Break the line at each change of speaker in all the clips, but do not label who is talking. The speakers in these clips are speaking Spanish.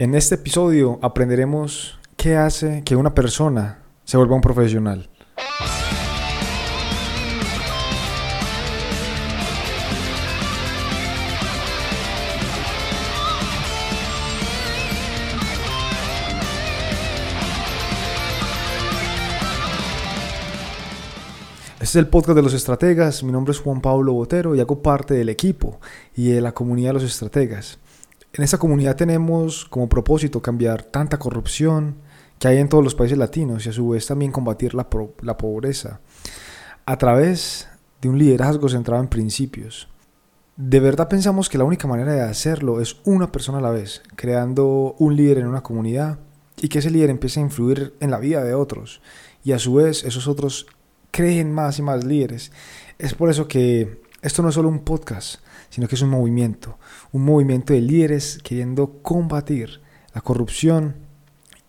En este episodio aprenderemos qué hace que una persona se vuelva un profesional. Este es el podcast de los estrategas. Mi nombre es Juan Pablo Botero y hago parte del equipo y de la comunidad de los estrategas. En esta comunidad tenemos como propósito cambiar tanta corrupción que hay en todos los países latinos y a su vez también combatir la, la pobreza a través de un liderazgo centrado en principios. De verdad pensamos que la única manera de hacerlo es una persona a la vez, creando un líder en una comunidad y que ese líder empiece a influir en la vida de otros y a su vez esos otros creen más y más líderes. Es por eso que esto no es solo un podcast, sino que es un movimiento, un movimiento de líderes queriendo combatir la corrupción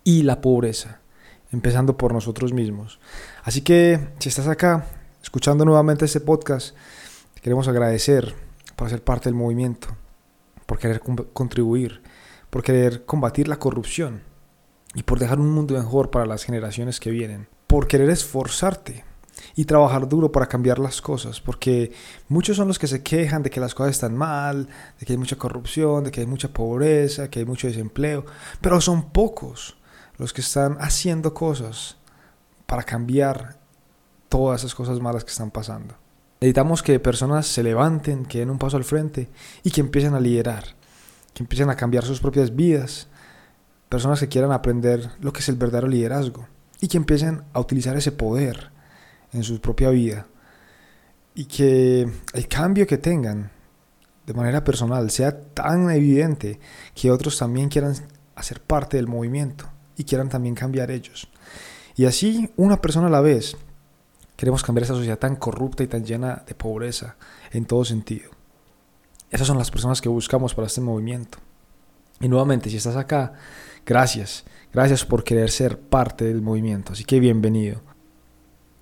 y la pobreza, empezando por nosotros mismos. Así que si estás acá escuchando nuevamente este podcast, te queremos agradecer por ser parte del movimiento, por querer contribuir, por querer combatir la corrupción y por dejar un mundo mejor para las generaciones que vienen, por querer esforzarte y trabajar duro para cambiar las cosas, porque muchos son los que se quejan de que las cosas están mal, de que hay mucha corrupción, de que hay mucha pobreza, que hay mucho desempleo, pero son pocos los que están haciendo cosas para cambiar todas esas cosas malas que están pasando. Necesitamos que personas se levanten, que den un paso al frente y que empiecen a liderar, que empiecen a cambiar sus propias vidas, personas que quieran aprender lo que es el verdadero liderazgo y que empiecen a utilizar ese poder en su propia vida y que el cambio que tengan de manera personal sea tan evidente que otros también quieran hacer parte del movimiento y quieran también cambiar ellos. Y así, una persona a la vez, queremos cambiar esta sociedad tan corrupta y tan llena de pobreza en todo sentido. Esas son las personas que buscamos para este movimiento. Y nuevamente, si estás acá, gracias. Gracias por querer ser parte del movimiento. Así que bienvenido.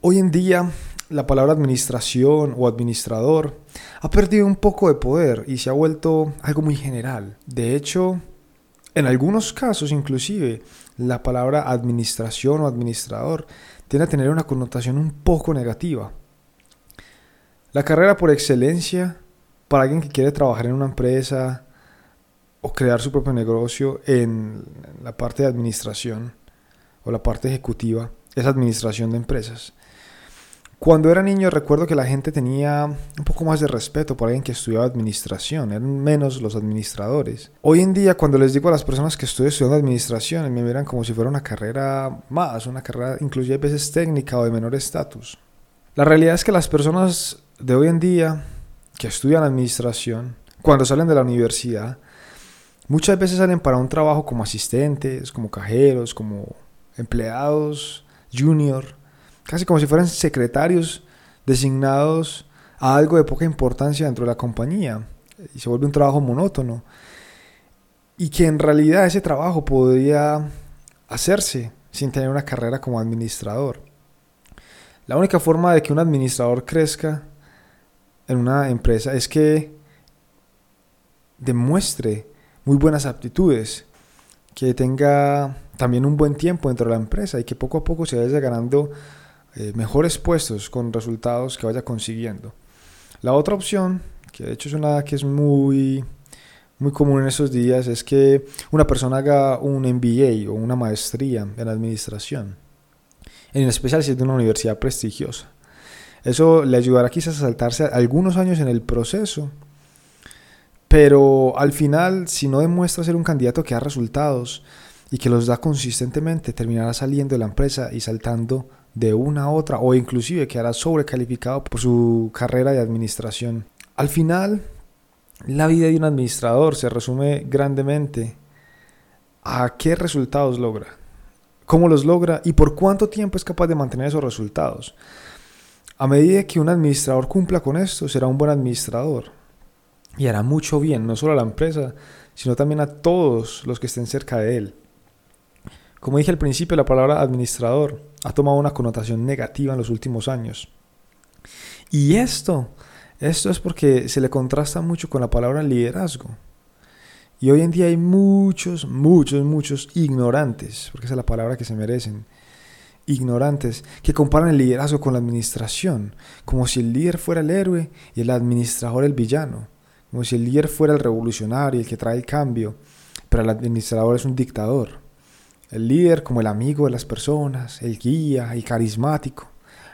Hoy en día la palabra administración o administrador ha perdido un poco de poder y se ha vuelto algo muy general. De hecho, en algunos casos inclusive la palabra administración o administrador tiende a tener una connotación un poco negativa. La carrera por excelencia para alguien que quiere trabajar en una empresa o crear su propio negocio en la parte de administración o la parte ejecutiva es administración de empresas. Cuando era niño recuerdo que la gente tenía un poco más de respeto por alguien que estudiaba administración, eran menos los administradores. Hoy en día cuando les digo a las personas que estoy estudiando administración, me miran como si fuera una carrera más, una carrera inclusive a veces técnica o de menor estatus. La realidad es que las personas de hoy en día que estudian administración, cuando salen de la universidad, muchas veces salen para un trabajo como asistentes, como cajeros, como empleados, junior casi como si fueran secretarios designados a algo de poca importancia dentro de la compañía y se vuelve un trabajo monótono y que en realidad ese trabajo podría hacerse sin tener una carrera como administrador. La única forma de que un administrador crezca en una empresa es que demuestre muy buenas aptitudes, que tenga también un buen tiempo dentro de la empresa y que poco a poco se vaya ganando eh, mejores puestos con resultados que vaya consiguiendo. La otra opción, que de hecho es una que es muy, muy común en esos días, es que una persona haga un MBA o una maestría en administración, en especial si es de una universidad prestigiosa. Eso le ayudará quizás a saltarse algunos años en el proceso, pero al final, si no demuestra ser un candidato que da resultados y que los da consistentemente, terminará saliendo de la empresa y saltando de una a otra o inclusive quedará sobrecalificado por su carrera de administración. Al final, la vida de un administrador se resume grandemente a qué resultados logra, cómo los logra y por cuánto tiempo es capaz de mantener esos resultados. A medida que un administrador cumpla con esto, será un buen administrador y hará mucho bien, no solo a la empresa, sino también a todos los que estén cerca de él. Como dije al principio, la palabra administrador ha tomado una connotación negativa en los últimos años. Y esto, esto es porque se le contrasta mucho con la palabra liderazgo. Y hoy en día hay muchos, muchos, muchos ignorantes, porque esa es la palabra que se merecen, ignorantes, que comparan el liderazgo con la administración, como si el líder fuera el héroe y el administrador el villano, como si el líder fuera el revolucionario, el que trae el cambio, pero el administrador es un dictador. El líder como el amigo de las personas, el guía, el carismático,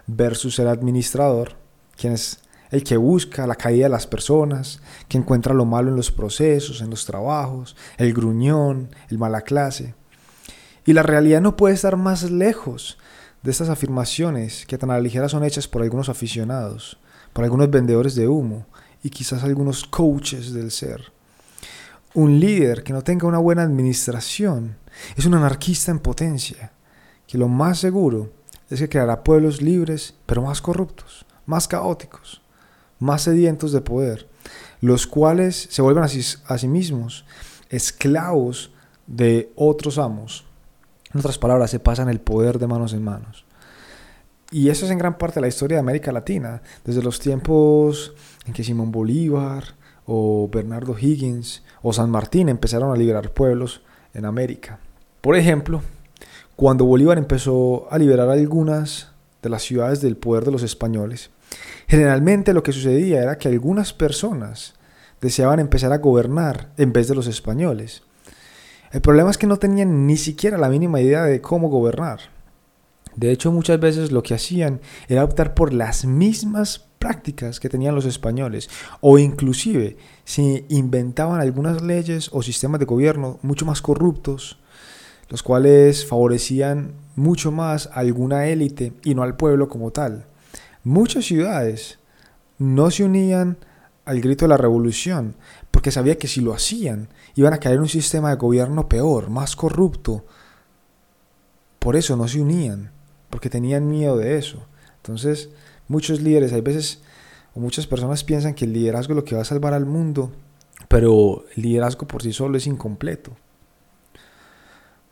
versus el administrador, quien es el que busca la caída de las personas, que encuentra lo malo en los procesos, en los trabajos, el gruñón, el mala clase. Y la realidad no puede estar más lejos de estas afirmaciones que tan a la ligera son hechas por algunos aficionados, por algunos vendedores de humo y quizás algunos coaches del ser. Un líder que no tenga una buena administración es un anarquista en potencia, que lo más seguro es que creará pueblos libres, pero más corruptos, más caóticos, más sedientos de poder, los cuales se vuelven a sí, mismos esclavos de otros amos. En otras palabras, se pasan el poder de manos en manos. Y eso es en gran parte la historia de América Latina, desde los tiempos en que Simón Bolívar o Bernardo Higgins o San Martín empezaron a liberar pueblos en América. Por ejemplo, cuando Bolívar empezó a liberar algunas de las ciudades del poder de los españoles, generalmente lo que sucedía era que algunas personas deseaban empezar a gobernar en vez de los españoles. El problema es que no tenían ni siquiera la mínima idea de cómo gobernar. De hecho, muchas veces lo que hacían era optar por las mismas prácticas que tenían los españoles o inclusive se inventaban algunas leyes o sistemas de gobierno mucho más corruptos, los cuales favorecían mucho más a alguna élite y no al pueblo como tal. Muchas ciudades no se unían al grito de la revolución porque sabía que si lo hacían iban a caer en un sistema de gobierno peor, más corrupto. Por eso no se unían, porque tenían miedo de eso. Entonces, muchos líderes, hay veces, o muchas personas piensan que el liderazgo es lo que va a salvar al mundo, pero el liderazgo por sí solo es incompleto.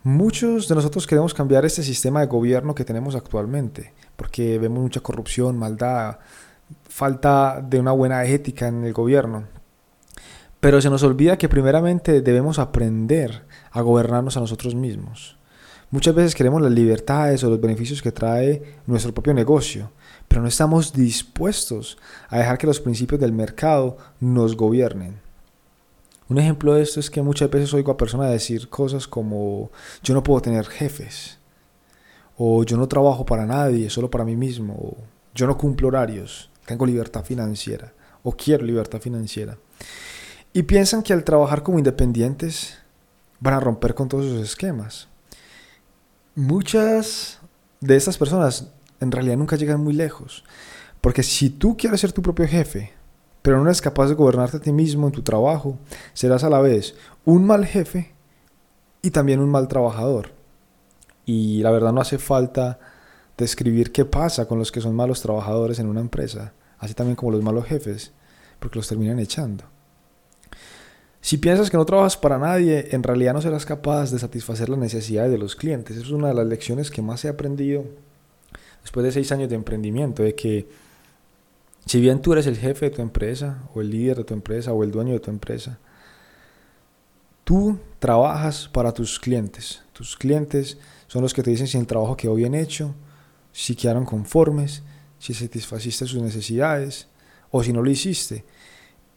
Muchos de nosotros queremos cambiar este sistema de gobierno que tenemos actualmente, porque vemos mucha corrupción, maldad, falta de una buena ética en el gobierno. Pero se nos olvida que primeramente debemos aprender a gobernarnos a nosotros mismos. Muchas veces queremos las libertades o los beneficios que trae nuestro propio negocio, pero no estamos dispuestos a dejar que los principios del mercado nos gobiernen. Un ejemplo de esto es que muchas veces oigo a personas decir cosas como yo no puedo tener jefes, o yo no trabajo para nadie, solo para mí mismo, o yo no cumplo horarios, tengo libertad financiera, o quiero libertad financiera. Y piensan que al trabajar como independientes van a romper con todos esos esquemas. Muchas de estas personas en realidad nunca llegan muy lejos. Porque si tú quieres ser tu propio jefe, pero no eres capaz de gobernarte a ti mismo en tu trabajo, serás a la vez un mal jefe y también un mal trabajador. Y la verdad no hace falta describir qué pasa con los que son malos trabajadores en una empresa, así también como los malos jefes, porque los terminan echando. Si piensas que no trabajas para nadie, en realidad no serás capaz de satisfacer las necesidades de los clientes. Esa es una de las lecciones que más he aprendido después de seis años de emprendimiento, de que si bien tú eres el jefe de tu empresa, o el líder de tu empresa, o el dueño de tu empresa, tú trabajas para tus clientes. Tus clientes son los que te dicen si el trabajo quedó bien hecho, si quedaron conformes, si satisfaciste sus necesidades, o si no lo hiciste.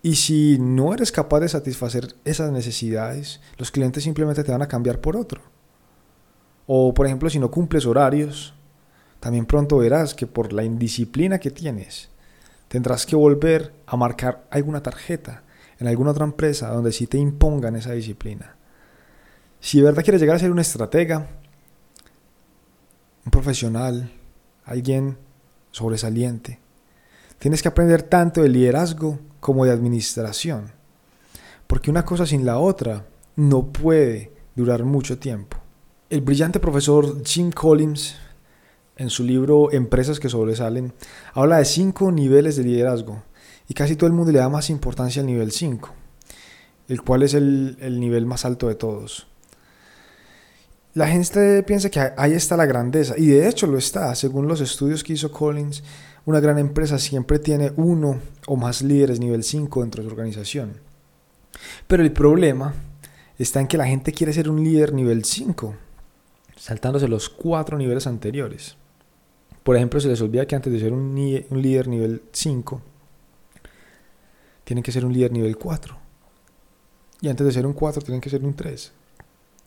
Y si no eres capaz de satisfacer esas necesidades, los clientes simplemente te van a cambiar por otro. O por ejemplo, si no cumples horarios, también pronto verás que por la indisciplina que tienes, tendrás que volver a marcar alguna tarjeta en alguna otra empresa donde sí te impongan esa disciplina. Si de verdad quieres llegar a ser un estratega, un profesional, alguien sobresaliente, tienes que aprender tanto de liderazgo como de administración. Porque una cosa sin la otra no puede durar mucho tiempo. El brillante profesor Jim Collins, en su libro Empresas que sobresalen, habla de cinco niveles de liderazgo y casi todo el mundo le da más importancia al nivel 5, el cual es el, el nivel más alto de todos. La gente piensa que ahí está la grandeza, y de hecho lo está, según los estudios que hizo Collins, una gran empresa siempre tiene uno o más líderes nivel 5 dentro de su organización. Pero el problema está en que la gente quiere ser un líder nivel 5, saltándose los cuatro niveles anteriores. Por ejemplo, se les olvida que antes de ser un, líder nivel 5, tienen que ser un líder nivel 4. Y antes de ser un 4, tienen que ser un 3.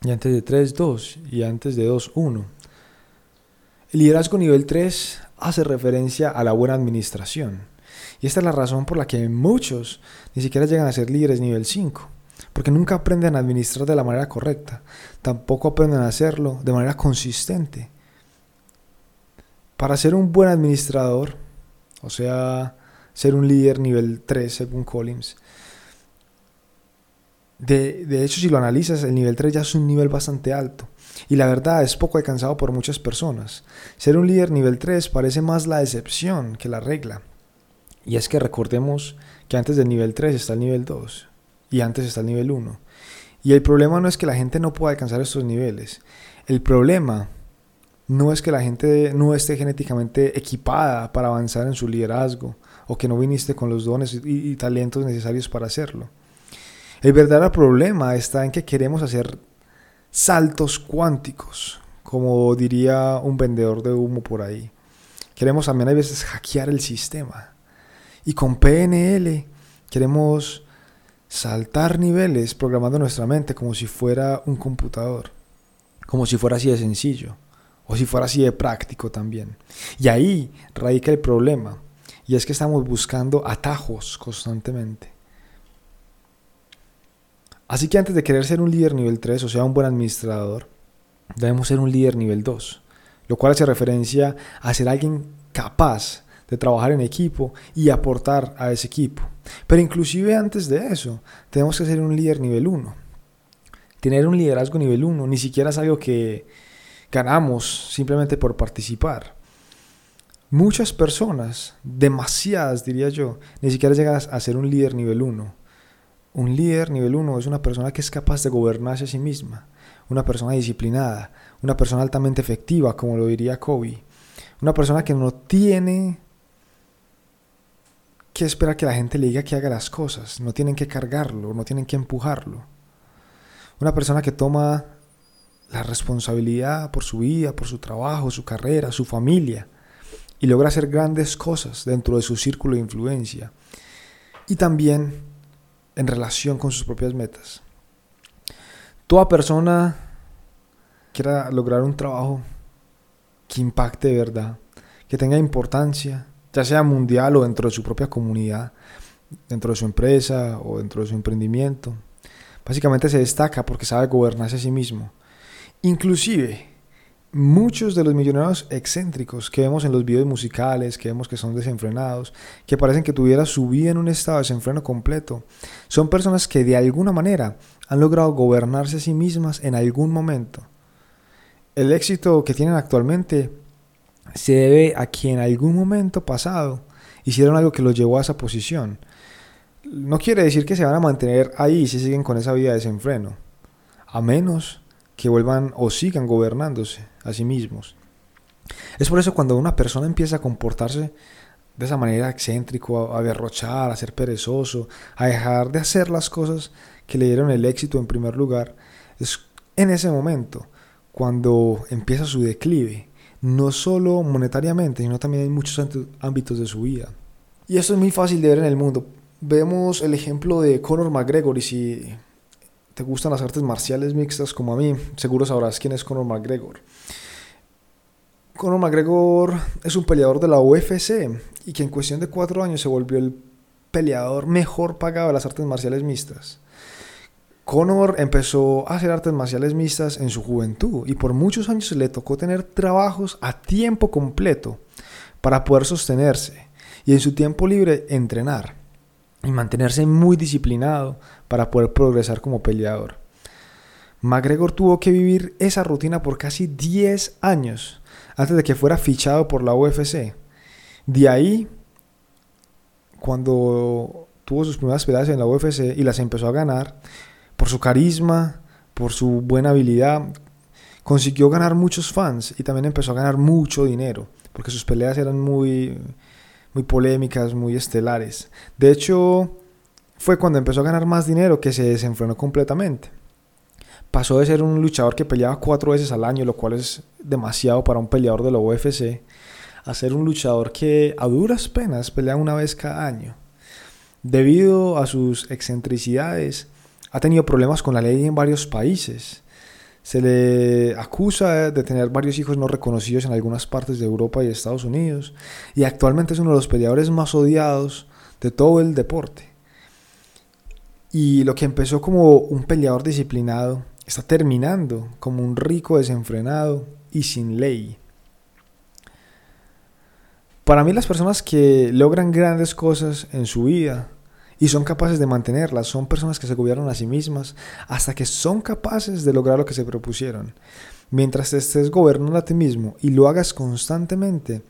Y antes de 3, 2. Y antes de 2, 1. El liderazgo nivel 3 hace referencia a la buena administración. Y esta es la razón por la que muchos ni siquiera llegan a ser líderes nivel 5. Porque nunca aprenden a administrar de la manera correcta. Tampoco aprenden a hacerlo de manera consistente. Para ser un buen administrador, o sea, ser un líder nivel 3 según Collins, de, hecho, si lo analizas, el nivel 3 ya es un nivel bastante alto. Y la verdad es poco alcanzado por muchas personas. Ser un líder nivel 3 parece más la excepción que la regla. Y es que recordemos que antes del nivel 3 está el nivel 2 y antes está el nivel 1. Y el problema no es que la gente no pueda alcanzar estos niveles. El problema no es que la gente no esté genéticamente equipada para avanzar en su liderazgo o que no viniste con los dones y, talentos necesarios para hacerlo. El verdadero problema está en que queremos hacer saltos cuánticos, como diría un vendedor de humo por ahí. Queremos también a veces hackear el sistema. Y con PNL queremos saltar niveles programando nuestra mente como si fuera un computador, como si fuera así de sencillo, o si fuera así de práctico también. Y ahí radica el problema, y es que estamos buscando atajos constantemente. Así que antes de querer ser un líder nivel 3, o sea, un buen administrador, debemos ser un líder nivel 2, lo cual hace referencia a ser alguien capaz de trabajar en equipo y aportar a ese equipo. Pero inclusive antes de eso, tenemos que ser un líder nivel 1. Tener un liderazgo nivel 1 ni siquiera es algo que ganamos simplemente por participar. Muchas personas, demasiadas diría yo, ni siquiera llegan a ser un líder nivel 1 un líder nivel 1 es una persona que es capaz de gobernarse a sí misma, una persona disciplinada, una persona altamente efectiva, como lo diría Kobe, una persona que no tiene que esperar que la gente le diga que haga las cosas, no tienen que cargarlo, no tienen que empujarlo. Una persona que toma la responsabilidad por su vida, por su trabajo, su carrera, su familia, y logra hacer grandes cosas dentro de su círculo de influencia. Y también en relación con sus propias metas. Toda persona quiera lograr un trabajo que impacte de verdad, que tenga importancia, ya sea mundial o dentro de su propia comunidad, dentro de su empresa o dentro de su emprendimiento. Básicamente se destaca porque sabe gobernarse a sí mismo. Inclusive muchos de los millonarios excéntricos que vemos en los videos musicales, que vemos que son desenfrenados, que parecen que tuvieran su vida en un estado de desenfreno completo, son personas que de alguna manera han logrado gobernarse a sí mismas en algún momento. El éxito que tienen actualmente se debe a que en algún momento pasado hicieron algo que los llevó a esa posición. No quiere decir que se van a mantener ahí si siguen con esa vida de desenfreno, a menos que vuelvan o sigan gobernándose a sí mismos. Es por eso cuando una persona empieza a comportarse de esa manera excéntrico, a, derrochar, a ser perezoso, a dejar de hacer las cosas que le dieron el éxito en primer lugar, es en ese momento cuando empieza su declive, no solo monetariamente, sino también en muchos ámbitos de su vida. Y esto es muy fácil de ver en el mundo. Vemos el ejemplo de Conor McGregor y si te gustan las artes marciales mixtas como a mí, seguro sabrás quién es Conor McGregor. Conor McGregor es un peleador de la UFC y que en cuestión de cuatro años se volvió el peleador mejor pagado de las artes marciales mixtas. Conor empezó a hacer artes marciales mixtas en su juventud y por muchos años le tocó tener trabajos a tiempo completo para poder sostenerse y en su tiempo libre entrenar y mantenerse muy disciplinado para poder progresar como peleador. McGregor tuvo que vivir esa rutina por casi 10 años antes de que fuera fichado por la UFC. De ahí, cuando tuvo sus primeras peleas en la UFC y las empezó a ganar, por su carisma, por su buena habilidad, consiguió ganar muchos fans y también empezó a ganar mucho dinero, porque sus peleas eran muy, muy polémicas, muy estelares. De hecho, fue cuando empezó a ganar más dinero que se desenfrenó completamente. pasó de ser un luchador que peleaba cuatro veces al año, lo cual es demasiado para un peleador de la UFC, a ser un luchador que a duras penas pelea una vez cada año. Debido a sus excentricidades, ha tenido problemas con la ley en varios países. Se le acusa de tener varios hijos no reconocidos en algunas partes de Europa y Estados Unidos, y actualmente es uno de los peleadores más odiados de todo el deporte. Y lo que empezó como un peleador disciplinado está terminando como un rico desenfrenado y sin ley. Para mí las personas que logran grandes cosas en su vida y son capaces de mantenerlas son personas que se gobiernan a sí mismas hasta que son capaces de lograr lo que se propusieron. Mientras te estés gobernando a ti mismo y lo hagas constantemente,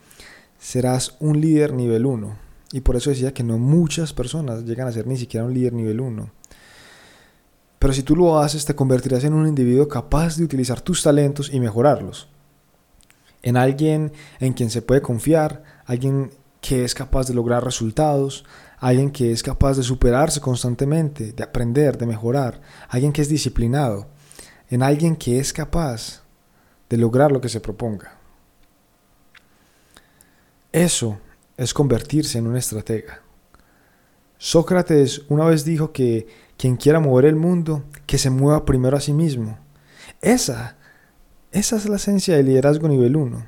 serás un líder nivel 1. Y por eso decía que no muchas personas llegan a ser ni siquiera un líder nivel 1. Pero si tú lo haces, te convertirás en un individuo capaz de utilizar tus talentos y mejorarlos. En alguien en quien se puede confiar, alguien que es capaz de lograr resultados, alguien que es capaz de superarse constantemente, de aprender, de mejorar, alguien que es disciplinado, en alguien que es capaz de lograr lo que se proponga. Eso es convertirse en un estratega. Sócrates una vez dijo que quien quiera mover el mundo, que se mueva primero a sí mismo. Esa, esa es la esencia del liderazgo nivel 1.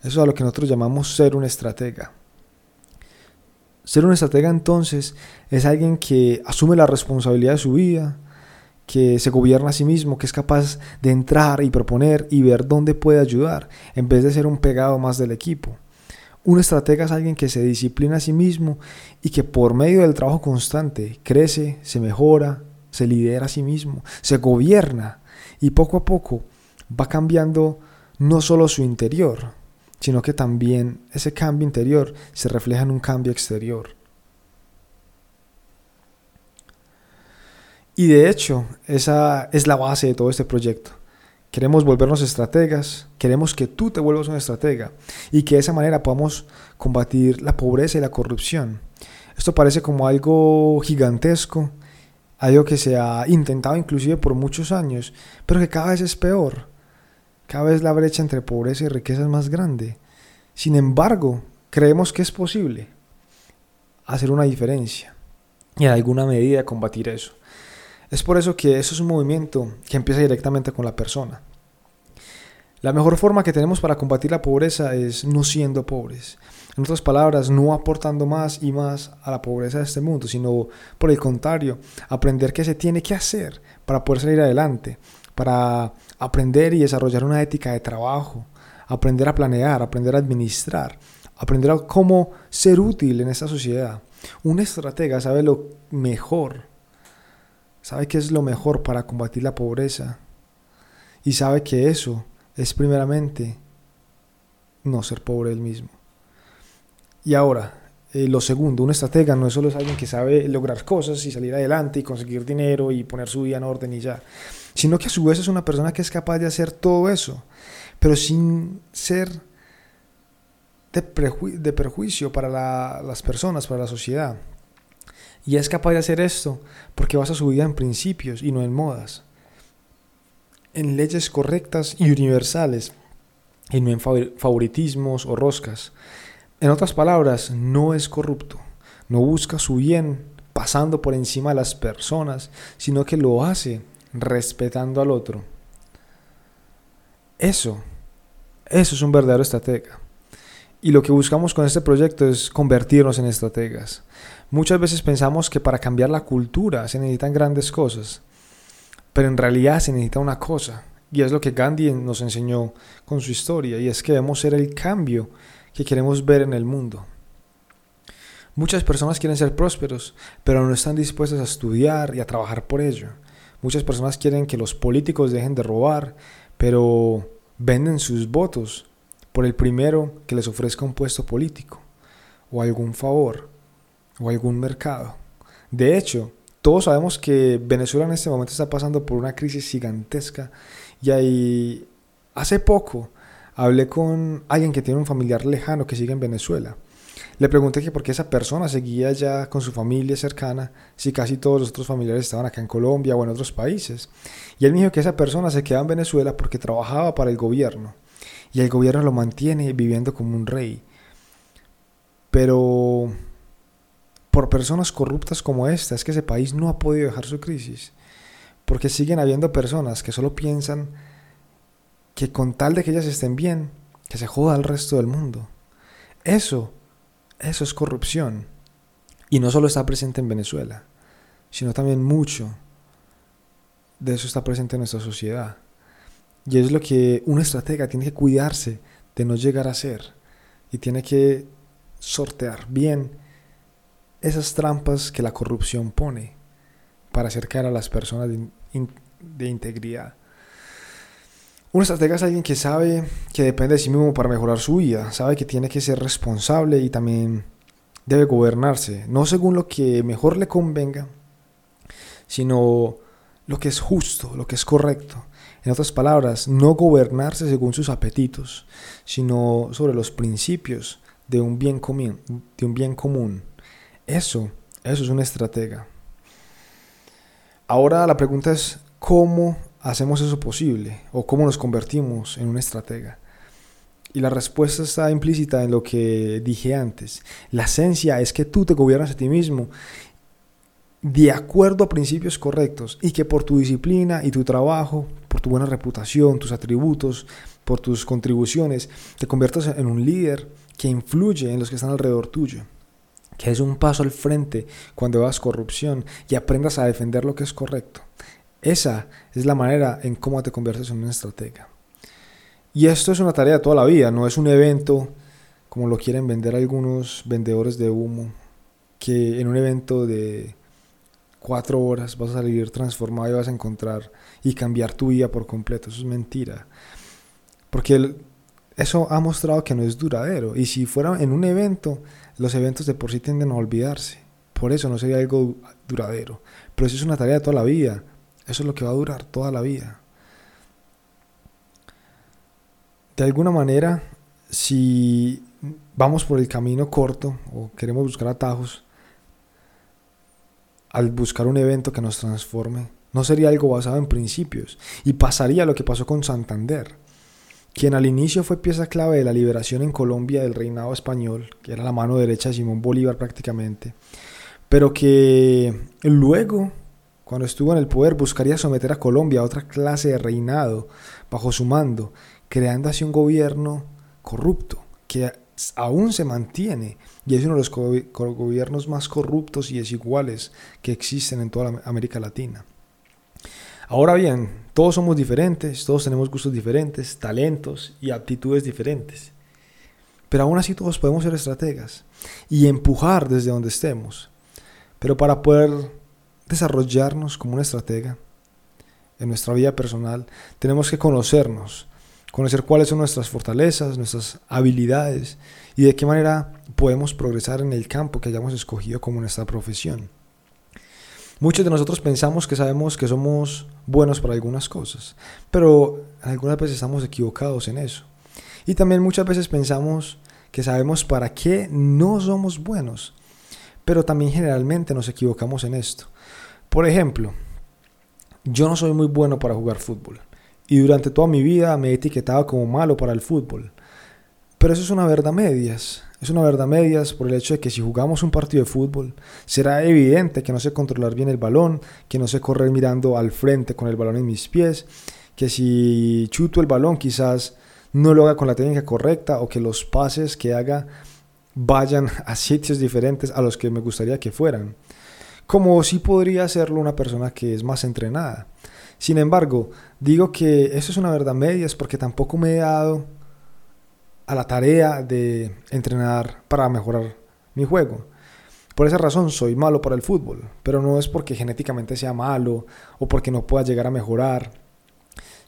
Eso es a lo que nosotros llamamos ser un estratega. Ser un estratega entonces es alguien que asume la responsabilidad de su vida, que se gobierna a sí mismo, que es capaz de entrar y proponer y ver dónde puede ayudar, en vez de ser un pegado más del equipo. Un estratega es alguien que se disciplina a sí mismo y que por medio del trabajo constante crece, se mejora, se lidera a sí mismo, se gobierna y poco a poco va cambiando no solo su interior, sino que también ese cambio interior se refleja en un cambio exterior. Y de hecho, esa es la base de todo este proyecto. Queremos volvernos estrategas, queremos que tú te vuelvas un estratega y que de esa manera podamos combatir la pobreza y la corrupción. Esto parece como algo gigantesco, algo que se ha intentado inclusive por muchos años, pero que cada vez es peor. Cada vez la brecha entre pobreza y riqueza es más grande. Sin embargo, creemos que es posible hacer una diferencia y en alguna medida combatir eso. Es por eso que eso es un movimiento que empieza directamente con la persona. La mejor forma que tenemos para combatir la pobreza es no siendo pobres. En otras palabras, no aportando más y más a la pobreza de este mundo, sino por el contrario, aprender qué se tiene que hacer para poder salir adelante, para aprender y desarrollar una ética de trabajo, aprender a planear, aprender a administrar, aprender a cómo ser útil en esta sociedad. Un estratega sabe lo mejor sabe que es lo mejor para combatir la pobreza y sabe que eso es primeramente no ser pobre él mismo. Y ahora, eh, lo segundo, un estratega no es solo alguien que sabe lograr cosas y salir adelante y conseguir dinero y poner su vida en orden y ya, sino que a su vez es una persona que es capaz de hacer todo eso, pero sin ser de, perjuicio para las personas, para la sociedad. Y es capaz de hacer esto porque basa su vida en principios y no en modas, en leyes correctas y universales, y no en favoritismos o roscas. En otras palabras, no es corrupto, no busca su bien pasando por encima de las personas, sino que lo hace respetando al otro. Eso, eso es un verdadero estratega. Y lo que buscamos con este proyecto es convertirnos en estrategas. Muchas veces pensamos que para cambiar la cultura se necesitan grandes cosas, pero en realidad se necesita una cosa, y es lo que Gandhi nos enseñó con su historia, y es que debemos ser el cambio que queremos ver en el mundo. Muchas personas quieren ser prósperos, pero no están dispuestas a estudiar y a trabajar por ello. Muchas personas quieren que los políticos dejen de robar, pero venden sus votos por el primero que les ofrezca un puesto político o algún favor o algún mercado. De hecho, todos sabemos que Venezuela en este momento está pasando por una crisis gigantesca y ahí hace poco hablé con alguien que tiene un familiar lejano que sigue en Venezuela Le pregunté que por qué esa persona seguía ya con su familia cercana si casi todos los otros familiares estaban acá en Colombia o en otros países. Y él me dijo que esa persona se quedaba en Venezuela porque trabajaba para el gobierno. Y el gobierno lo mantiene viviendo como un rey. Pero por personas corruptas como esta es que ese país no ha podido dejar su crisis. Porque siguen habiendo personas que solo piensan que con tal de que ellas estén bien, que se joda al resto del mundo. Eso eso es corrupción. Y no solo está presente en Venezuela, sino también mucho de eso está presente en nuestra sociedad. Y es lo que un estratega tiene que cuidarse de no llegar a ser. Y tiene que sortear bien esas trampas que la corrupción pone para acercar a las personas de, de integridad. Un estratega es alguien que sabe que depende de sí mismo para mejorar su vida, sabe que tiene que ser responsable y también debe gobernarse, no según lo que mejor le convenga, sino lo que es justo, lo que es correcto. En otras palabras, no gobernarse según sus apetitos, sino sobre los principios de un bien común. De un bien común. Eso, eso es un estratega. Ahora la pregunta es, ¿cómo hacemos eso posible o cómo nos convertimos en un estratega? Y la respuesta está implícita en lo que dije antes. La esencia es que tú te gobiernas a ti mismo de acuerdo a principios correctos y que por tu disciplina y tu trabajo, por tu buena reputación, tus atributos, por tus contribuciones, te conviertas en un líder que influye en los que están alrededor tuyo. Que es un paso al frente cuando veas corrupción y aprendas a defender lo que es correcto. Esa es la manera en cómo te conviertes en un estratega. Y esto es una tarea de toda la vida, no es un evento como lo quieren vender algunos vendedores de humo, que en un evento de cuatro horas vas a salir transformado y vas a encontrar y cambiar tu vida por completo. Eso es mentira. Porque eso ha mostrado que no es duradero. Y si fuera en un evento, los eventos de por sí tienden a olvidarse. Por eso no sería algo duradero. Pero eso es una tarea de toda la vida. Eso es lo que va a durar toda la vida. De alguna manera, si vamos por el camino corto o queremos buscar atajos, al buscar un evento que nos transforme, no sería algo basado en principios y pasaría lo que pasó con Santander, quien al inicio fue pieza clave de la liberación en Colombia del reinado español, que era la mano derecha de Simón Bolívar prácticamente, pero que luego cuando estuvo en el poder, buscaría someter a Colombia a otra clase de reinado bajo su mando, creando así un gobierno corrupto que aún se mantiene y es uno de los gobiernos más corruptos y desiguales que existen en toda América Latina. Ahora bien, todos somos diferentes, todos tenemos gustos diferentes, talentos y aptitudes diferentes. Pero aún así todos podemos ser estrategas y empujar desde donde estemos. Pero para poder desarrollarnos como una estratega en nuestra vida personal, tenemos que conocernos, conocer cuáles son nuestras fortalezas, nuestras habilidades y de qué manera podemos progresar en el campo que hayamos escogido como nuestra profesión. Muchos de nosotros pensamos que sabemos que somos buenos para algunas cosas, pero algunas veces estamos equivocados en eso. Y también muchas veces pensamos que sabemos para qué no somos buenos, pero también generalmente nos equivocamos en esto. Por ejemplo, yo no soy muy bueno para jugar fútbol y durante toda mi vida me he etiquetado como malo para el fútbol. Pero eso es una verdad medias. Es una verdad medias por el hecho de que si jugamos un partido de fútbol, será evidente que no sé controlar bien el balón, que no sé correr mirando al frente con el balón en mis pies, que si chuto el balón quizás no lo haga con la técnica correcta o que los pases que haga vayan a sitios diferentes a los que me gustaría que fueran como sí podría hacerlo una persona que es más entrenada. Sin embargo, digo que eso es una verdad media, es porque tampoco me he dado a la tarea de entrenar para mejorar mi juego. Por esa razón soy malo para el fútbol, pero no es porque genéticamente sea malo o porque no pueda llegar a mejorar,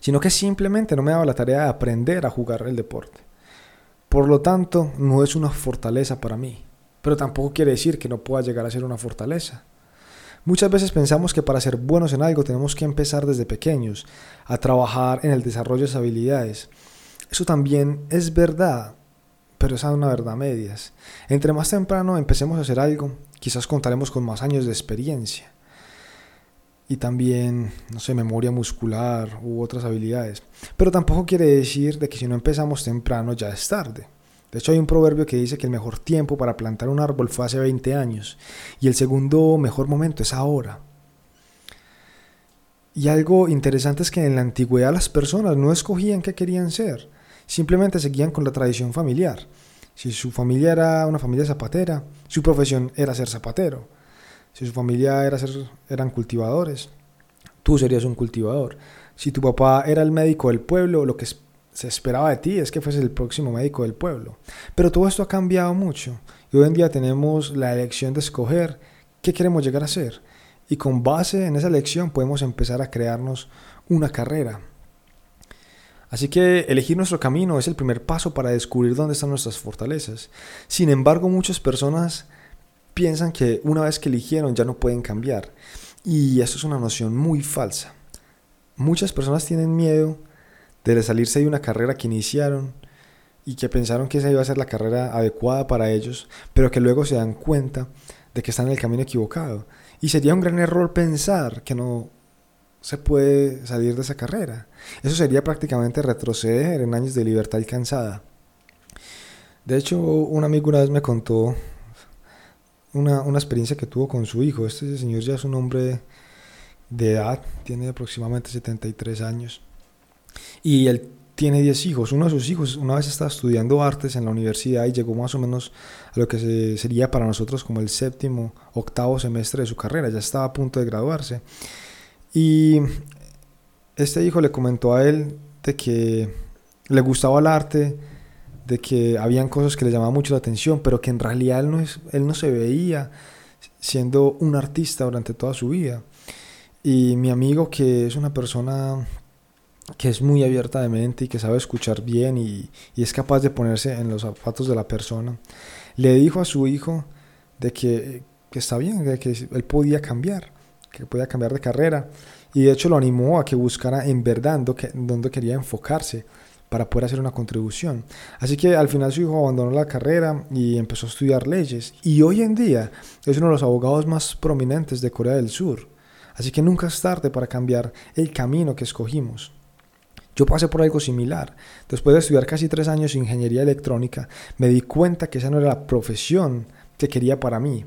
sino que simplemente no me he dado la tarea de aprender a jugar el deporte. Por lo tanto, no es una fortaleza para mí, pero tampoco quiere decir que no pueda llegar a ser una fortaleza. Muchas veces pensamos que para ser buenos en algo tenemos que empezar desde pequeños, a trabajar en el desarrollo de habilidades. Eso también es verdad, pero es una verdad medias. Entre más temprano empecemos a hacer algo, quizás contaremos con más años de experiencia. Y también, no sé, memoria muscular u otras habilidades. Pero tampoco quiere decir de que si no empezamos temprano ya es tarde. De hecho hay un proverbio que dice que el mejor tiempo para plantar un árbol fue hace 20 años y el segundo mejor momento es ahora. Y algo interesante es que en la antigüedad las personas no escogían qué querían ser, simplemente seguían con la tradición familiar. Si su familia era una familia zapatera, su profesión era ser zapatero. Si su familia era ser, eran cultivadores, tú serías un cultivador. Si tu papá era el médico del pueblo, lo que se esperaba de ti es que fueses el próximo médico del pueblo. Pero todo esto ha cambiado mucho y hoy en día tenemos la elección de escoger qué queremos llegar a ser. Y con base en esa elección podemos empezar a crearnos una carrera, Así que elegir nuestro camino es el primer paso para descubrir dónde están nuestras fortalezas. Sin embargo, muchas personas piensan que una vez que eligieron ya no pueden cambiar. Y eso es una noción muy falsa. Muchas personas tienen miedo de salirse de una carrera que iniciaron y que pensaron que esa iba a ser la carrera adecuada para ellos, pero que luego se dan cuenta de que están en el camino equivocado. Y sería un gran error pensar que no se puede salir de esa carrera. Eso sería prácticamente retroceder en años de libertad alcanzada. De hecho, un amigo una vez me contó una, una, experiencia que tuvo con su hijo. Este señor ya es un hombre de edad, tiene aproximadamente 73 años. Y él tiene 10 hijos. Uno de sus hijos una vez estaba estudiando artes en la universidad y llegó más o menos a lo que sería para nosotros como el séptimo, octavo semestre de su carrera. Ya estaba a punto de graduarse. Y este hijo le comentó a él de que le gustaba el arte, de que habían cosas que le llamaban mucho la atención, pero que en realidad él no, es, él no se veía siendo un artista durante toda su vida. Y mi amigo, que es una persona que es muy abierta de mente y que sabe escuchar bien y, y, es capaz de ponerse en los zapatos de la persona, le dijo a su hijo de que, que está bien, de que él podía cambiar que podía cambiar de carrera y de hecho lo animó a que buscara en verdad dónde quería enfocarse para poder hacer una contribución. Así que al final su hijo abandonó la carrera y empezó a estudiar leyes y hoy en día es uno de los abogados más prominentes de Corea del Sur. Así que nunca es tarde para cambiar el camino que escogimos. Yo pasé por algo similar. Después de estudiar casi tres años ingeniería electrónica, me di cuenta que esa no era la profesión que quería para mí.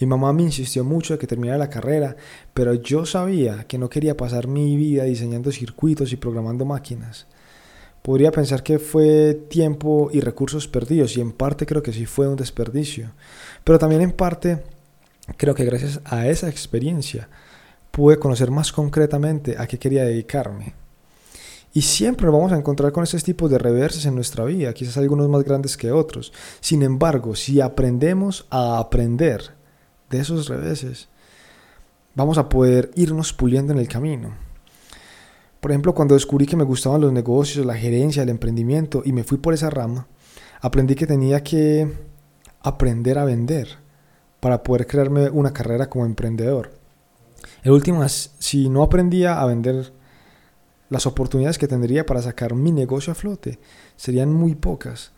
Mi mamá me insistió mucho de que terminara la carrera, pero yo sabía que no quería pasar mi vida diseñando circuitos y programando máquinas. Podría pensar que fue tiempo y recursos perdidos, y en parte creo que sí fue un desperdicio. Pero también en parte creo que gracias a esa experiencia pude conocer más concretamente a qué quería dedicarme. Y siempre vamos a encontrar con esos tipos de reverses en nuestra vida, quizás algunos más grandes que otros. Sin embargo, si aprendemos a aprender de esos reveses, vamos a poder irnos puliendo en el camino. Por ejemplo, cuando descubrí que me gustaban los negocios, la gerencia, el emprendimiento y me fui por esa rama, aprendí que tenía que aprender a vender para poder crearme una carrera como emprendedor. El último, si no aprendía a vender, las oportunidades que tendría para sacar mi negocio a flote serían muy pocas.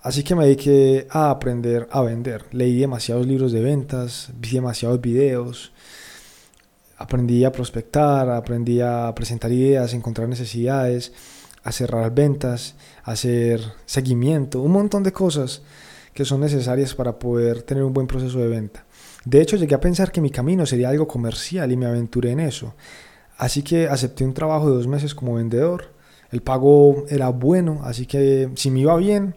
Así que me dediqué a aprender a vender. Leí demasiados libros de ventas, vi demasiados videos, aprendí a prospectar, aprendí a presentar ideas, encontrar necesidades, a cerrar ventas, a hacer seguimiento, un montón de cosas que son necesarias para poder tener un buen proceso de venta. De hecho, llegué a pensar que mi camino sería algo comercial y me aventuré en eso. Así que acepté un trabajo de dos meses como vendedor. El pago era bueno, así que si me iba bien,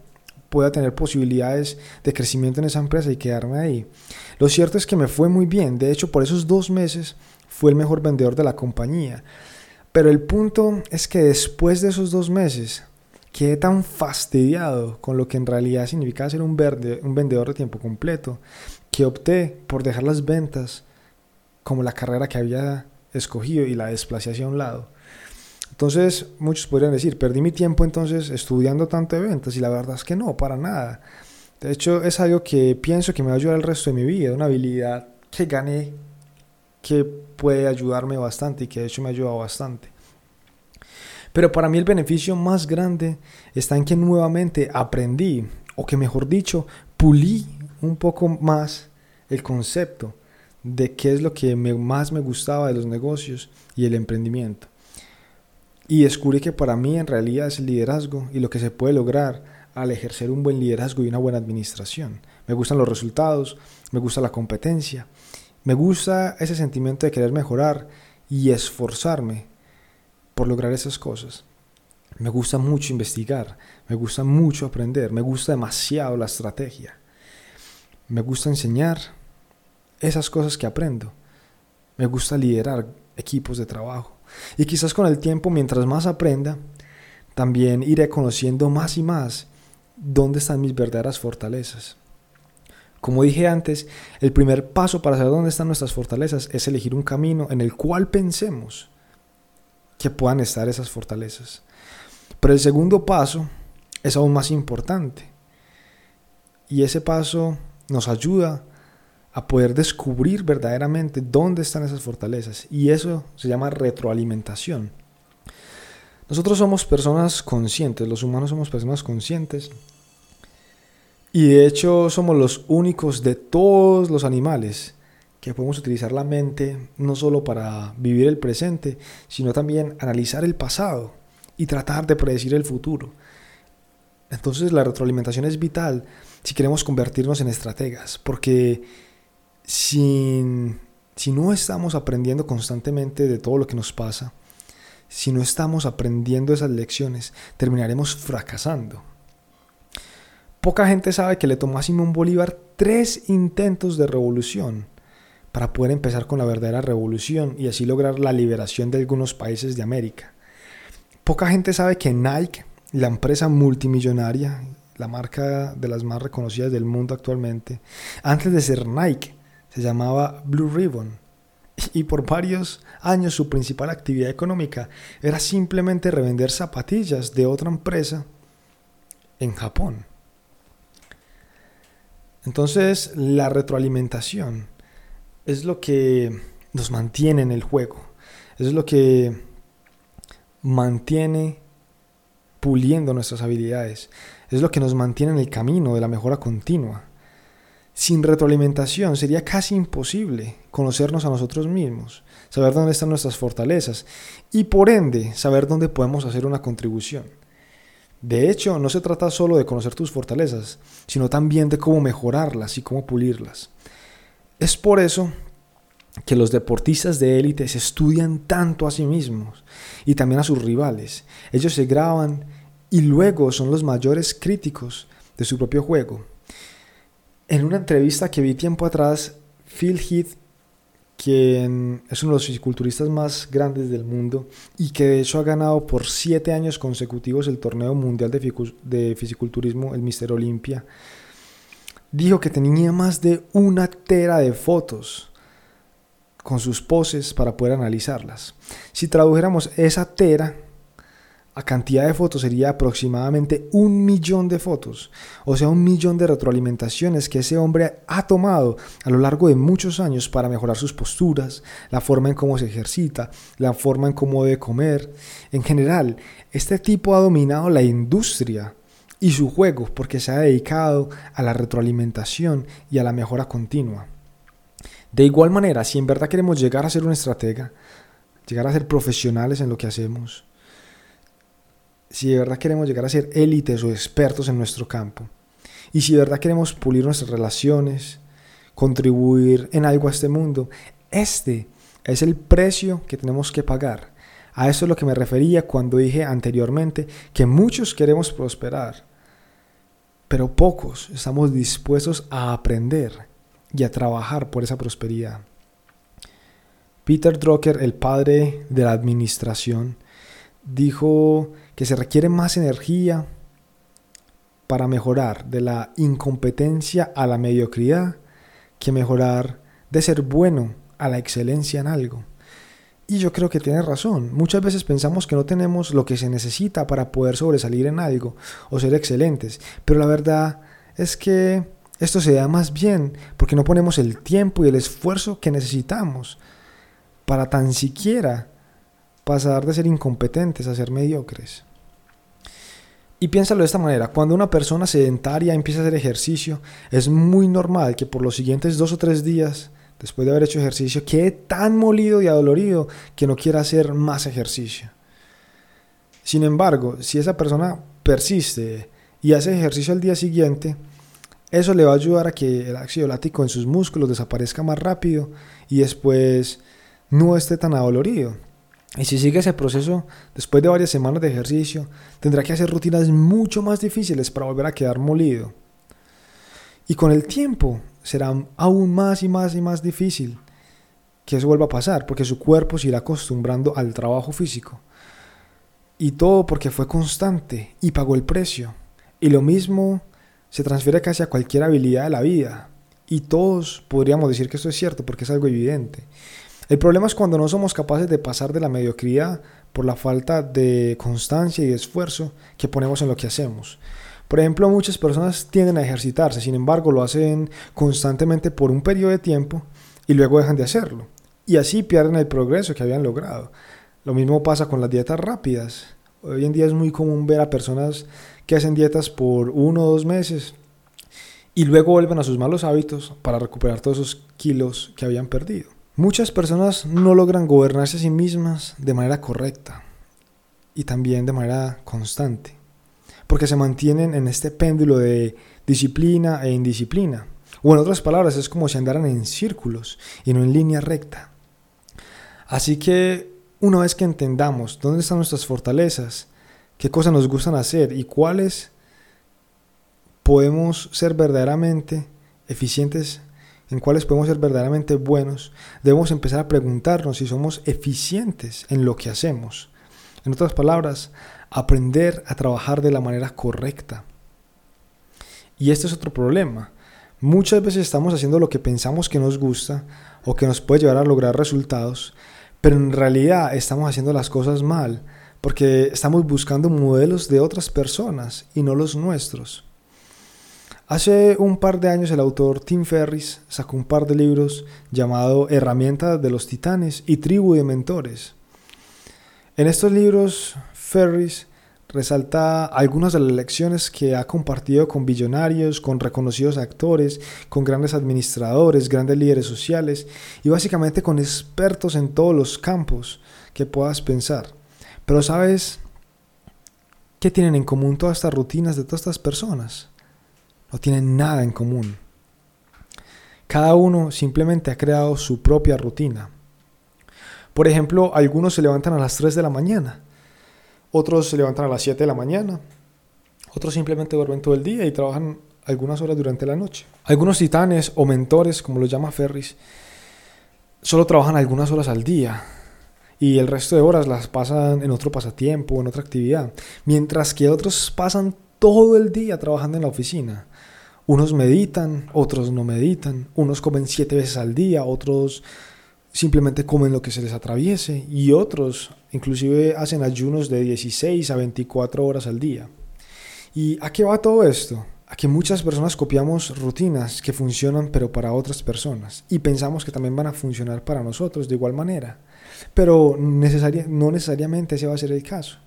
pueda tener posibilidades de crecimiento en esa empresa y quedarme ahí. Lo cierto es que me fue muy bien, de hecho por esos dos meses fue el mejor vendedor de la compañía. Pero el punto es que después de esos dos meses quedé tan fastidiado con lo que en realidad significaba ser un, verde, un vendedor de tiempo completo que opté por dejar las ventas como la carrera que había escogido y la desplacé hacia un lado. Entonces, muchos podrían decir, perdí mi tiempo entonces estudiando tanto de ventas y la verdad es que no, para nada. De hecho, es algo que pienso que me va a ayudar el resto de mi vida, una habilidad que gané que puede ayudarme bastante y que de hecho me ha ayudado bastante. Pero para mí el beneficio más grande está en que nuevamente aprendí o que mejor dicho, pulí un poco más el concepto de qué es lo que más me gustaba de los negocios y el emprendimiento. Y descubrí que para mí en realidad es el liderazgo y lo que se puede lograr al ejercer un buen liderazgo y una buena administración. Me gustan los resultados, me gusta la competencia, me gusta ese sentimiento de querer mejorar y esforzarme por lograr esas cosas. Me gusta mucho investigar, me gusta mucho aprender, me gusta demasiado la estrategia. Me gusta enseñar esas cosas que aprendo. Me gusta liderar equipos de trabajo. Y quizás con el tiempo, mientras más aprenda, también iré conociendo más y más dónde están mis verdaderas fortalezas. Como dije antes, el primer paso para saber dónde están nuestras fortalezas es elegir un camino en el cual pensemos que puedan estar esas fortalezas. Pero el segundo paso es aún más importante. Y ese paso nos ayuda a poder descubrir verdaderamente dónde están esas fortalezas. Y eso se llama retroalimentación. Nosotros somos personas conscientes, los humanos somos personas conscientes. Y de hecho somos los únicos de todos los animales que podemos utilizar la mente no solo para vivir el presente, sino también analizar el pasado y tratar de predecir el futuro. Entonces la retroalimentación es vital si queremos convertirnos en estrategas, porque si, si no estamos aprendiendo constantemente de todo lo que nos pasa, si no estamos aprendiendo esas lecciones, terminaremos fracasando. Poca gente sabe que le tomó a Simón Bolívar tres intentos de revolución para poder empezar con la verdadera revolución y así lograr la liberación de algunos países de América. Poca gente sabe que Nike, la empresa multimillonaria, la marca de las más reconocidas del mundo actualmente, antes de ser Nike, se llamaba Blue Ribbon y por varios años su principal actividad económica era simplemente revender zapatillas de otra empresa en Japón. Entonces la retroalimentación es lo que nos mantiene en el juego, es lo que mantiene puliendo nuestras habilidades, es lo que nos mantiene en el camino de la mejora continua. Sin retroalimentación sería casi imposible conocernos a nosotros mismos, saber dónde están nuestras fortalezas y por ende saber dónde podemos hacer una contribución. De hecho, no se trata solo de conocer tus fortalezas, sino también de cómo mejorarlas y cómo pulirlas. Es por eso que los deportistas de élite se estudian tanto a sí mismos y también a sus rivales. Ellos se graban y luego son los mayores críticos de su propio juego. En una entrevista que vi tiempo atrás, Phil Heath, quien es uno de los fisiculturistas más grandes del mundo y que de hecho ha ganado por siete años consecutivos el torneo mundial de, fisiculturismo, el Mister Olympia, dijo que tenía más de una tera de fotos con sus poses para poder analizarlas. Si tradujéramos esa tera a cantidad de fotos sería aproximadamente un millón de fotos, o sea, un millón de retroalimentaciones que ese hombre ha tomado a lo largo de muchos años para mejorar sus posturas, la forma en cómo se ejercita, la forma en cómo debe comer. En general, este tipo ha dominado la industria y su juego porque se ha dedicado a la retroalimentación y a la mejora continua. De igual manera, si en verdad queremos llegar a ser un estratega, llegar a ser profesionales en lo que hacemos, si de verdad queremos llegar a ser élites o expertos en nuestro campo, y si de verdad queremos pulir nuestras relaciones, contribuir en algo a este mundo, este es el precio que tenemos que pagar. A eso es lo que me refería cuando dije anteriormente que muchos queremos prosperar, pero pocos estamos dispuestos a aprender y a trabajar por esa prosperidad. Peter Drucker, el padre de la administración, dijo que se requiere más energía para mejorar de la incompetencia a la mediocridad que mejorar de ser bueno a la excelencia en algo. Y yo creo que tiene razón. Muchas veces pensamos que no tenemos lo que se necesita para poder sobresalir en algo o ser excelentes. Pero la verdad es que esto se da más bien porque no ponemos el tiempo y el esfuerzo que necesitamos para tan siquiera pasar de ser incompetentes a ser mediocres. Y piénsalo de esta manera, cuando una persona sedentaria empieza a hacer ejercicio, es muy normal que por los siguientes dos o tres días, después de haber hecho ejercicio, quede tan molido y adolorido que no quiera hacer más ejercicio. Sin embargo, si esa persona persiste y hace ejercicio al día siguiente, eso le va a ayudar a que el ácido láctico en sus músculos desaparezca más rápido y después no esté tan adolorido. Y si sigue ese proceso, después de varias semanas de ejercicio, tendrá que hacer rutinas mucho más difíciles para volver a quedar molido. Y con el tiempo será aún más y más y más difícil que eso vuelva a pasar, porque su cuerpo se irá acostumbrando al trabajo físico. Y todo porque fue constante y pagó el precio. Y lo mismo se transfiere casi a cualquier habilidad de la vida. Y todos podríamos decir que esto es cierto porque es algo evidente. El problema es cuando no somos capaces de pasar de la mediocridad por la falta de constancia y esfuerzo que ponemos en lo que hacemos. Por ejemplo, muchas personas tienden a ejercitarse, sin embargo lo hacen constantemente por un periodo de tiempo y luego dejan de hacerlo. Y así pierden el progreso que habían logrado. Lo mismo pasa con las dietas rápidas. Hoy en día es muy común ver a personas que hacen dietas por uno o dos meses y luego vuelven a sus malos hábitos para recuperar todos esos kilos que habían perdido. Muchas personas no logran gobernarse a sí mismas de manera correcta y también de manera constante, porque se mantienen en este péndulo de disciplina e indisciplina. O en otras palabras, es como si andaran en círculos y no en línea recta. Así que una vez que entendamos dónde están nuestras fortalezas, qué cosas nos gustan hacer y cuáles podemos ser verdaderamente eficientes en cuáles podemos ser verdaderamente buenos, debemos empezar a preguntarnos si somos eficientes en lo que hacemos. En otras palabras, aprender a trabajar de la manera correcta. Y este es otro problema. Muchas veces estamos haciendo lo que pensamos que nos gusta o que nos puede llevar a lograr resultados, pero en realidad estamos haciendo las cosas mal porque estamos buscando modelos de otras personas y no los nuestros. Hace un par de años el autor Tim Ferris sacó un par de libros llamado Herramientas de los Titanes y Tribu de Mentores. En estos libros Ferris resalta algunas de las lecciones que ha compartido con billonarios, con reconocidos actores, con grandes administradores, grandes líderes sociales y básicamente con expertos en todos los campos que puedas pensar. Pero ¿sabes qué tienen en común todas estas rutinas de todas estas personas? No tienen nada en común. Cada uno simplemente ha creado su propia rutina. Por ejemplo, algunos se levantan a las 3 de la mañana, otros se levantan a las 7 de la mañana, otros simplemente duermen todo el día y trabajan algunas horas durante la noche. Algunos titanes o mentores, como los llama Ferris, solo trabajan algunas horas al día y el resto de horas las pasan en otro pasatiempo, en otra actividad, mientras que otros pasan todo el día trabajando en la oficina. Unos meditan, otros no meditan, unos comen siete veces al día, otros simplemente comen lo que se les atraviese y otros inclusive hacen ayunos de 16 a 24 horas al día. ¿Y a qué va todo esto? A que muchas personas copiamos rutinas que funcionan pero para otras personas y pensamos que también van a funcionar para nosotros de igual manera. Pero no necesariamente ese va a ser el caso.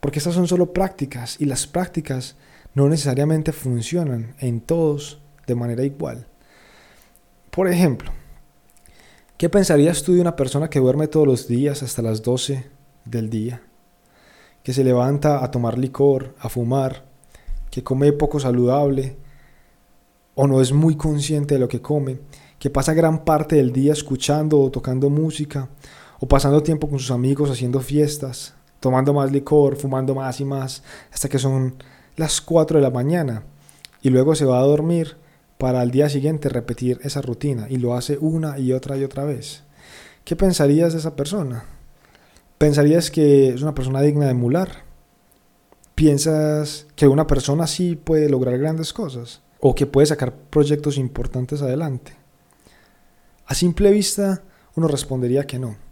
Porque estas son solo prácticas y las prácticas no necesariamente funcionan en todos de manera igual. Por ejemplo, ¿qué pensarías tú de una persona que duerme todos los días hasta las 12 del día? Que se levanta a tomar licor, a fumar, que come poco saludable o no es muy consciente de lo que come, que pasa gran parte del día escuchando o tocando música o pasando tiempo con sus amigos haciendo fiestas, tomando más licor, fumando más y más, hasta que son las 4 de la mañana y luego se va a dormir para al día siguiente repetir esa rutina y lo hace una y otra y otra vez. ¿Qué pensarías de esa persona? ¿Pensarías que es una persona digna de emular? ¿Piensas que una persona así puede lograr grandes cosas? ¿O que puede sacar proyectos importantes adelante? A simple vista, uno respondería que no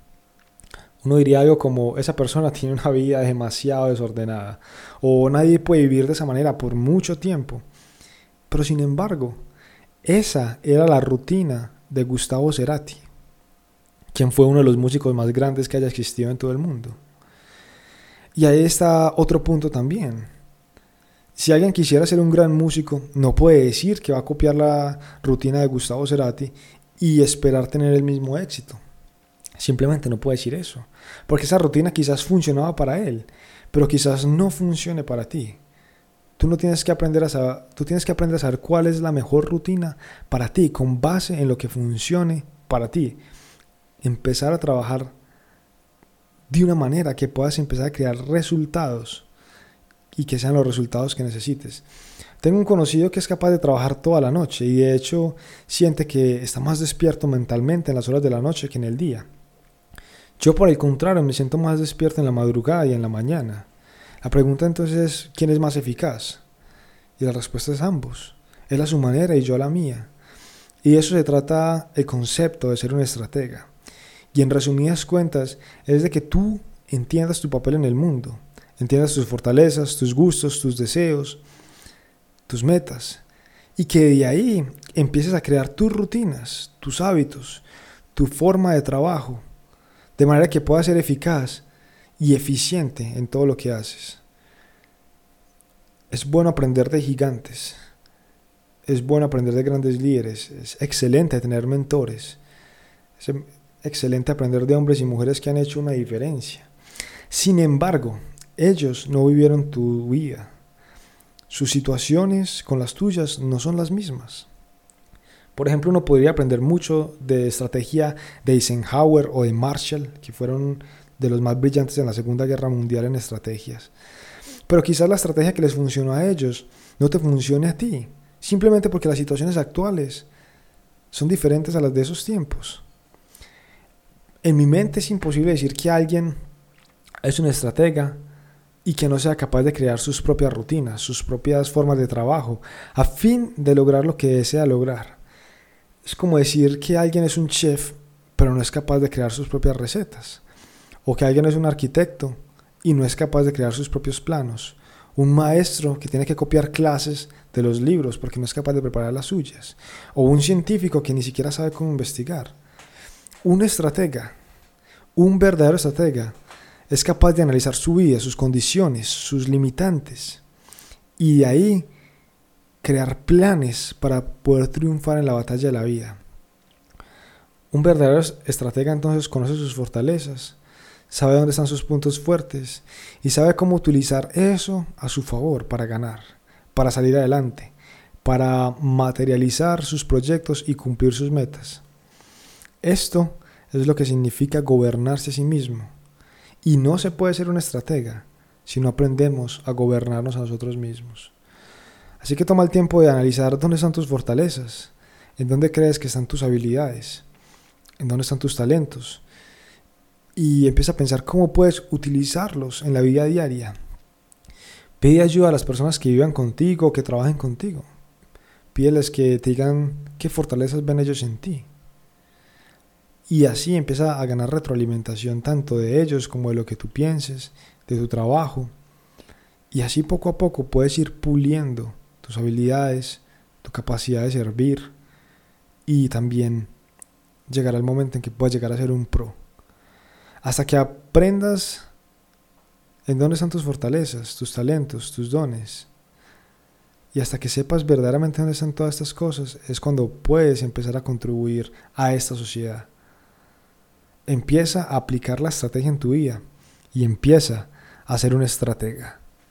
uno diría algo como esa persona tiene una vida demasiado desordenada o nadie puede vivir de esa manera por mucho tiempo. Pero sin embargo, esa era la rutina de Gustavo Cerati, quien fue uno de los músicos más grandes que haya existido en todo el mundo. Y ahí está otro punto también. Si alguien quisiera ser un gran músico, no puede decir que va a copiar la rutina de Gustavo Cerati y esperar tener el mismo éxito. Simplemente no puede decir eso, porque esa rutina quizás funcionaba para él, pero quizás no funcione para ti. Tú no tienes que aprender a saber, tú tienes que aprender a saber cuál es la mejor rutina para ti, con base en lo que funcione para ti. Empezar a trabajar de una manera que puedas empezar a crear resultados y que sean los resultados que necesites. Tengo un conocido que es capaz de trabajar toda la noche y de hecho siente que está más despierto mentalmente en las horas de la noche que en el día. Yo por el contrario me siento más despierto en la madrugada y en la mañana. La pregunta entonces es, ¿quién es más eficaz? Y la respuesta es ambos. Él a su manera y yo a la mía. Y eso se trata el concepto de ser un estratega. Y en resumidas cuentas es de que tú entiendas tu papel en el mundo, entiendas tus fortalezas, tus gustos, tus deseos, tus metas. Y que de ahí empieces a crear tus rutinas, tus hábitos, tu forma de trabajo, de manera que puedas ser eficaz y eficiente en todo lo que haces. Es bueno aprender de gigantes, es bueno aprender de grandes líderes, es excelente tener mentores, es excelente aprender de hombres y mujeres que han hecho una diferencia. Sin embargo, ellos no vivieron tu vida. Sus situaciones con las tuyas no son las mismas. Por ejemplo, uno podría aprender mucho de estrategia de Eisenhower o de Marshall, que fueron de los más brillantes en la Segunda Guerra Mundial en estrategias. Pero quizás la estrategia que les funcionó a ellos no te funcione a ti, simplemente porque las situaciones actuales son diferentes a las de esos tiempos. En mi mente es imposible decir que alguien es un estratega y que no sea capaz de crear sus propias rutinas, sus propias formas de trabajo, a fin de lograr lo que desea lograr. Es como decir que alguien es un chef, pero no es capaz de crear sus propias recetas. O que alguien es un arquitecto y no es capaz de crear sus propios planos. Un maestro que tiene que copiar clases de los libros porque no es capaz de preparar las suyas. O un científico que ni siquiera sabe cómo investigar. Un estratega, un verdadero estratega, es capaz de analizar su vida, sus condiciones, sus limitantes y de ahí crear planes para poder triunfar en la batalla de la vida. Un verdadero estratega entonces conoce sus fortalezas, sabe dónde están sus puntos fuertes y sabe cómo utilizar eso a su favor para ganar, para salir adelante, para materializar sus proyectos y cumplir sus metas. Esto es lo que significa gobernarse a sí mismo y no se puede ser un estratega si no aprendemos a gobernarnos a nosotros mismos. Así que toma el tiempo de analizar dónde están tus fortalezas, en dónde crees que están tus habilidades, en dónde están tus talentos. Y empieza a pensar cómo puedes utilizarlos en la vida diaria. Pide ayuda a las personas que vivan contigo, que trabajen contigo. Pídeles que te digan qué fortalezas ven ellos en ti. Y así empieza a ganar retroalimentación tanto de ellos como de lo que tú pienses, de tu trabajo. Y así poco a poco puedes ir puliendo tus habilidades, tu capacidad de servir y también llegará el momento en que puedas llegar a ser un pro. Hasta que aprendas en dónde están tus fortalezas, tus talentos, tus dones. Y hasta que sepas verdaderamente dónde están todas estas cosas, es cuando puedes empezar a contribuir a esta sociedad. Empieza a aplicar la estrategia en tu vida y empieza a ser un estratega.